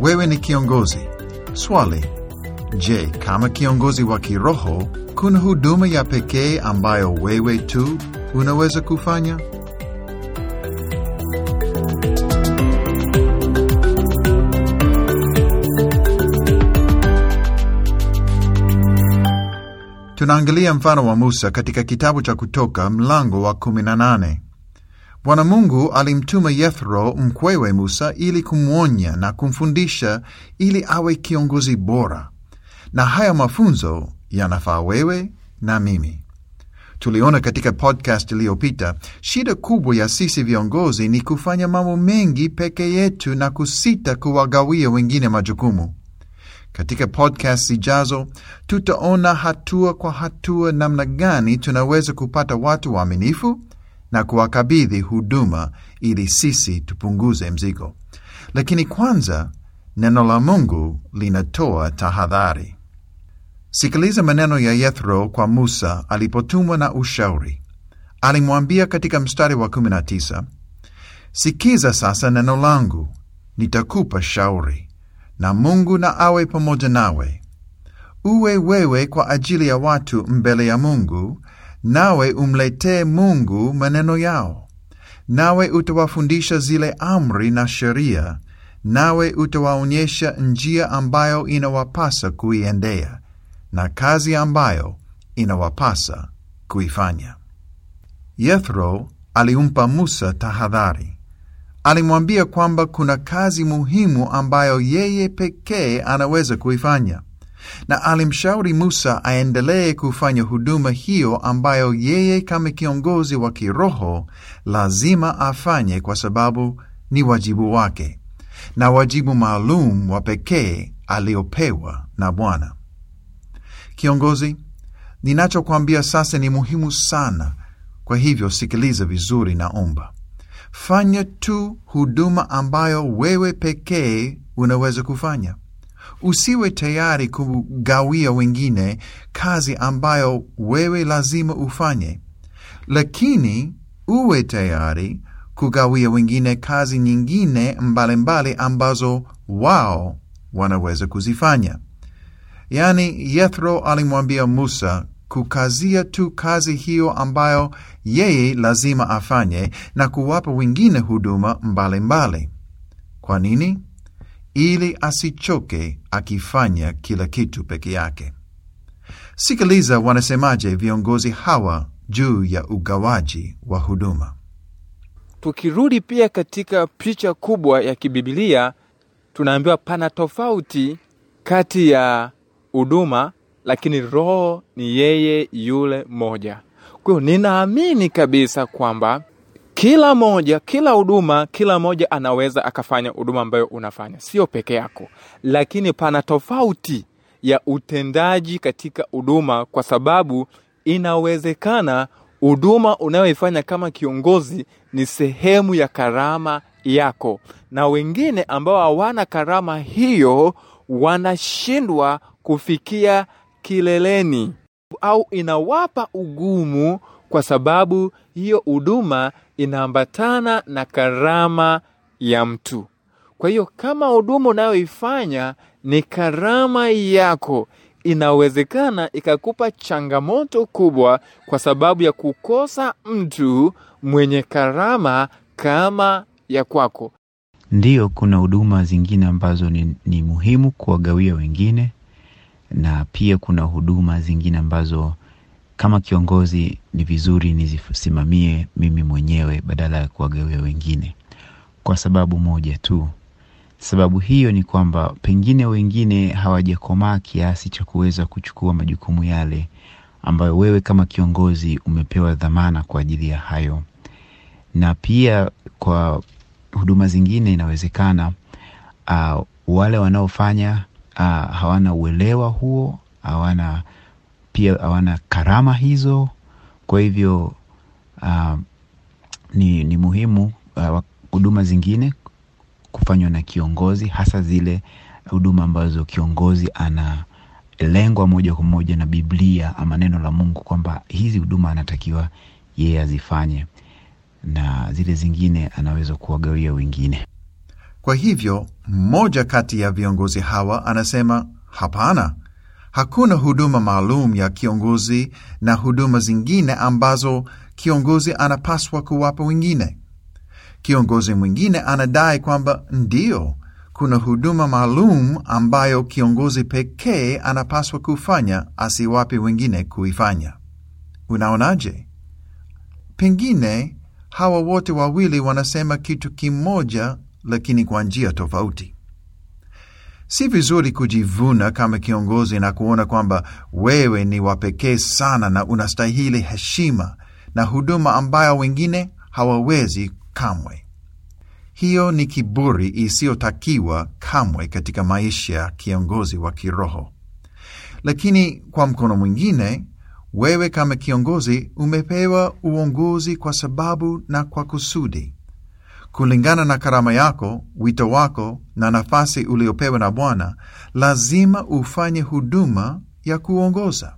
wewe ni kiongozi. Swali: Je, kama kiongozi wa kiroho, kuna huduma ya pekee ambayo wewe tu unaweza kufanya? Tunaangalia mfano wa Musa katika kitabu cha Kutoka mlango wa 18. Bwana Mungu alimtuma Yethro mkwewe Musa ili kumwonya na kumfundisha ili awe kiongozi bora, na haya mafunzo yanafaa wewe na mimi. Tuliona katika podcast iliyopita, shida kubwa ya sisi viongozi ni kufanya mambo mengi peke yetu na kusita kuwagawia wengine majukumu. Katika podcast zijazo tutaona hatua kwa hatua namna gani tunaweza kupata watu waaminifu na kuwakabidhi huduma ili sisi tupunguze mzigo. Lakini kwanza, neno la Mungu linatoa tahadhari. Sikiliza maneno ya Yethro kwa Musa alipotumwa na ushauri. Alimwambia katika mstari wa 19, sikiza sasa neno langu, nitakupa shauri na Mungu na awe pamoja nawe. Uwe wewe kwa ajili ya watu mbele ya Mungu, nawe umletee Mungu maneno yao. Nawe utawafundisha zile amri na sheria, nawe utawaonyesha njia ambayo inawapasa kuiendea na kazi ambayo inawapasa kuifanya. Yethro alimpa Musa tahadhari. Alimwambia kwamba kuna kazi muhimu ambayo yeye pekee anaweza kuifanya, na alimshauri Musa aendelee kufanya huduma hiyo ambayo yeye kama kiongozi wa kiroho lazima afanye, kwa sababu ni wajibu wake na wajibu maalum wa pekee aliopewa na Bwana. Kiongozi, ninachokwambia sasa ni muhimu sana, kwa hivyo sikiliza vizuri, naomba Fanya tu huduma ambayo wewe pekee unaweza kufanya. Usiwe tayari kugawia wengine kazi ambayo wewe lazima ufanye, lakini uwe tayari kugawia wengine kazi nyingine mbalimbali mbali ambazo wao wanaweza kuzifanya. Yaani, Yethro alimwambia Musa kukazia tu kazi hiyo ambayo yeye lazima afanye na kuwapa wengine huduma mbalimbali mbali. Kwa nini? Ili asichoke akifanya kila kitu peke yake. Sikiliza wanasemaje viongozi hawa juu ya ugawaji wa huduma. Tukirudi pia katika picha kubwa ya kibibilia, tunaambiwa pana tofauti kati ya huduma lakini roho ni yeye yule moja. Kwa hiyo ninaamini kabisa kwamba kila moja, kila huduma, kila moja anaweza akafanya huduma ambayo unafanya, sio peke yako, lakini pana tofauti ya utendaji katika huduma, kwa sababu inawezekana huduma unayoifanya kama kiongozi ni sehemu ya karama yako, na wengine ambao hawana karama hiyo wanashindwa kufikia kileleni. Au inawapa ugumu kwa sababu hiyo huduma inaambatana na karama ya mtu. Kwa hiyo kama huduma unayoifanya ni karama yako, inawezekana ikakupa changamoto kubwa kwa sababu ya kukosa mtu mwenye karama kama ya kwako. Ndiyo, kuna huduma zingine ambazo ni, ni muhimu kuwagawia wengine na pia kuna huduma zingine ambazo kama kiongozi ni vizuri nizisimamie mimi mwenyewe badala ya kuwagawia wengine, kwa sababu moja tu. Sababu hiyo ni kwamba pengine wengine hawajakomaa kiasi cha kuweza kuchukua majukumu yale ambayo wewe kama kiongozi umepewa dhamana kwa ajili ya hayo, na pia kwa huduma zingine inawezekana uh, wale wanaofanya uh, hawana uelewa huo, hawana pia hawana karama hizo. Kwa hivyo uh, ni, ni muhimu huduma uh, zingine kufanywa na kiongozi, hasa zile huduma ambazo kiongozi ana lengwa moja kwa moja na Biblia ama neno la Mungu kwamba hizi huduma anatakiwa yeye azifanye, na zile zingine anaweza kuwagawia wengine. Kwa hivyo mmoja kati ya viongozi hawa anasema hapana, hakuna huduma maalum ya kiongozi na huduma zingine ambazo kiongozi anapaswa kuwapa wengine. Kiongozi mwingine anadai kwamba ndio, kuna huduma maalum ambayo kiongozi pekee anapaswa kufanya, asiwape wengine kuifanya. Unaonaje? Pengine hawa wote wawili wanasema kitu kimoja, lakini kwa njia tofauti. Si vizuri kujivuna kama kiongozi na kuona kwamba wewe ni wa pekee sana na unastahili heshima na huduma ambayo wengine hawawezi kamwe. Hiyo ni kiburi isiyotakiwa kamwe katika maisha ya kiongozi wa kiroho. Lakini kwa mkono mwingine, wewe kama kiongozi umepewa uongozi kwa sababu na kwa kusudi kulingana na karama yako, wito wako na nafasi uliopewa na Bwana, lazima ufanye huduma ya kuongoza.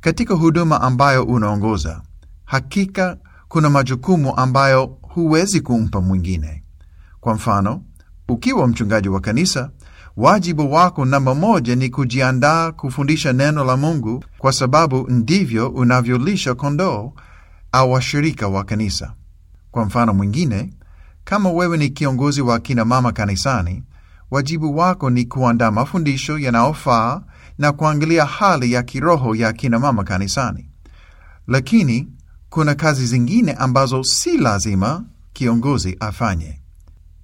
Katika huduma ambayo unaongoza, hakika kuna majukumu ambayo huwezi kumpa mwingine. Kwa mfano, ukiwa mchungaji wa kanisa, wajibu wako namba moja ni kujiandaa kufundisha neno la Mungu, kwa sababu ndivyo unavyolisha kondoo au washirika wa kanisa. Kwa mfano mwingine, kama wewe ni kiongozi wa kina mama kanisani, wajibu wako ni kuandaa mafundisho yanayofaa na kuangalia hali ya kiroho ya kina mama kanisani. Lakini kuna kazi zingine ambazo si lazima kiongozi afanye.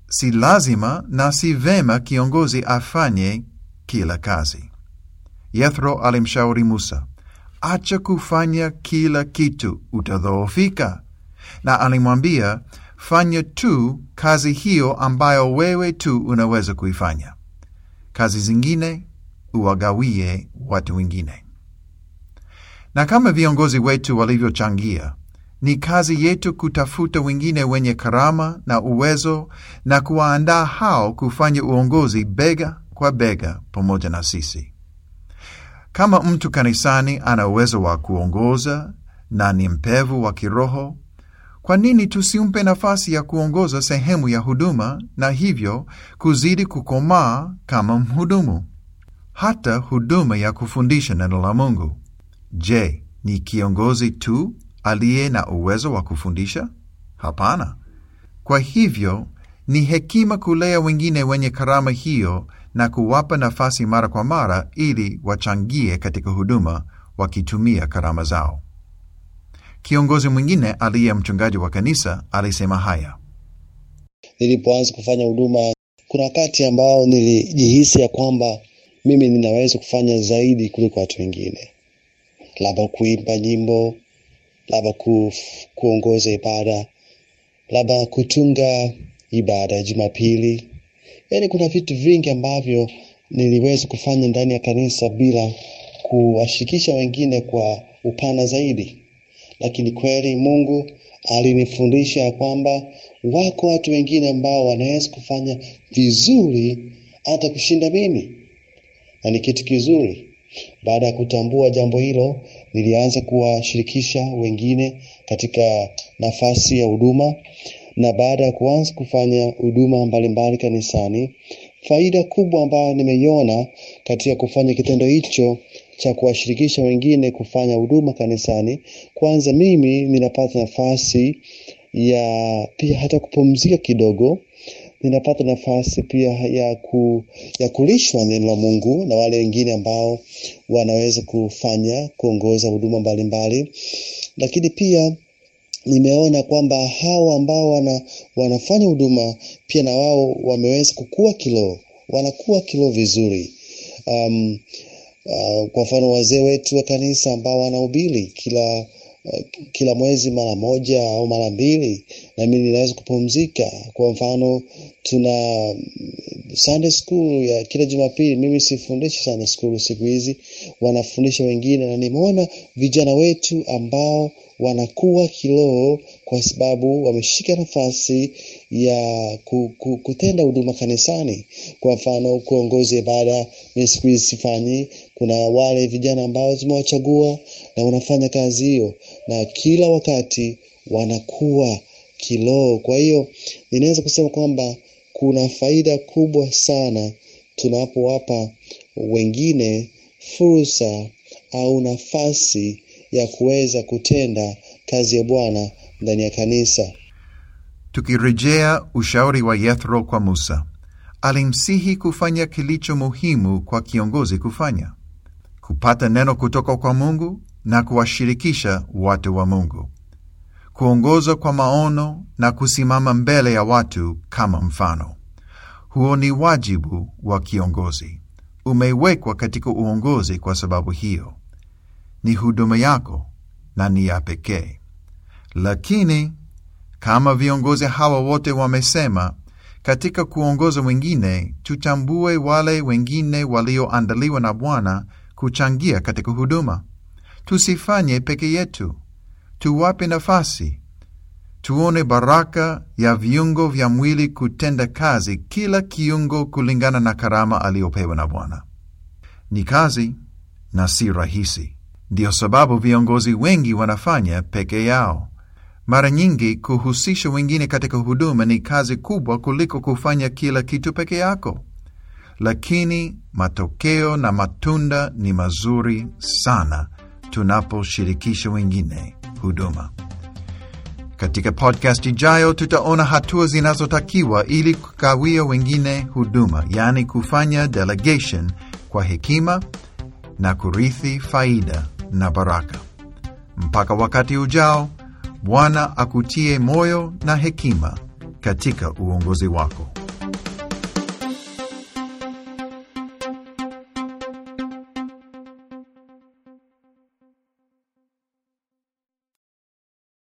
Si lazima na si vema kiongozi afanye kila kazi. Yethro alimshauri Musa, acha kufanya kila kitu, utadhoofika na alimwambia fanya tu kazi hiyo ambayo wewe tu unaweza kuifanya. Kazi zingine uwagawie watu wengine. Na kama viongozi wetu walivyochangia, ni kazi yetu kutafuta wengine wenye karama na uwezo na kuwaandaa hao kufanya uongozi bega kwa bega pamoja na sisi. Kama mtu kanisani ana uwezo wa kuongoza na ni mpevu wa kiroho, kwa nini tusimpe nafasi ya kuongoza sehemu ya huduma na hivyo kuzidi kukomaa kama mhudumu? Hata huduma ya kufundisha neno la Mungu. Je, ni kiongozi tu aliye na uwezo wa kufundisha? Hapana. Kwa hivyo ni hekima kulea wengine wenye karama hiyo na kuwapa nafasi mara kwa mara ili wachangie katika huduma wakitumia karama zao. Kiongozi mwingine aliye mchungaji wa kanisa alisema haya: Nilipoanza kufanya huduma, kuna wakati ambao nilijihisi ya kwamba mimi ninaweza kufanya zaidi kuliko watu wengine, labda kuimba nyimbo, labda kuongoza ibada, labda kutunga ibada ya Jumapili. Yaani kuna vitu vingi ambavyo niliweza kufanya ndani ya kanisa bila kuwashirikisha wengine kwa upana zaidi lakini kweli Mungu alinifundisha ya kwamba wako watu wengine ambao wanaweza kufanya vizuri hata kushinda mimi, na ni kitu kizuri. Baada ya kutambua jambo hilo, nilianza kuwashirikisha wengine katika nafasi ya huduma, na baada ya kuanza kufanya huduma mbalimbali kanisani, faida kubwa ambayo nimeiona katika kufanya kitendo hicho cha kuwashirikisha wengine kufanya huduma kanisani, kwanza mimi ninapata nafasi ya pia hata kupumzika kidogo. Ninapata nafasi pia ya, ku, ya kulishwa neno la Mungu na wale wengine ambao wanaweza kufanya kuongoza huduma mbalimbali, lakini pia nimeona kwamba hawa ambao wana, wanafanya huduma pia na wao wameweza kukua kiroho, wanakuwa kiroho vizuri. Um, uh, kwa mfano wazee wetu wa kanisa ambao wanahubiri kila uh, kila mwezi mara moja au mara mbili, na mimi ninaweza kupumzika. Kwa mfano tuna Sunday school ya kila Jumapili. Mimi sifundishi Sunday school siku hizi, wanafundisha wengine, na nimeona vijana wetu ambao wanakuwa kiroho kwa sababu wameshika nafasi ya ku, ku, kutenda huduma kanisani. Kwa mfano kuongoza ibada, mimi siku hizi sifanyi. Kuna wale vijana ambao zimewachagua na wanafanya kazi hiyo, na kila wakati wanakuwa kiroho. Kwa hiyo ninaweza kusema kwamba kuna faida kubwa sana tunapowapa wengine fursa au nafasi ya kuweza kutenda kazi ya Bwana ndani ya kanisa. Tukirejea ushauri wa Yethro kwa Musa, alimsihi kufanya kilicho muhimu kwa kiongozi kufanya: kupata neno kutoka kwa Mungu na kuwashirikisha watu wa Mungu, kuongoza kwa maono na kusimama mbele ya watu kama mfano. Huo ni wajibu wa kiongozi, umewekwa katika uongozi. Kwa sababu hiyo ni huduma yako na ni ya pekee. Lakini kama viongozi hawa wote wamesema, katika kuongoza wengine, tutambue wale wengine walioandaliwa na Bwana kuchangia katika huduma. Tusifanye peke yetu, tuwape nafasi, tuone baraka ya viungo vya mwili kutenda kazi, kila kiungo kulingana na karama aliyopewa na Bwana. Ni kazi na si rahisi. Ndiyo sababu viongozi wengi wanafanya peke yao. Mara nyingi kuhusisha wengine katika huduma ni kazi kubwa kuliko kufanya kila kitu peke yako, lakini matokeo na matunda ni mazuri sana tunaposhirikisha wengine huduma. Katika podcast ijayo tutaona hatua zinazotakiwa ili kukawia wengine huduma, yaani kufanya delegation kwa hekima na kurithi faida na baraka. Mpaka wakati ujao, Bwana akutie moyo na hekima katika uongozi wako.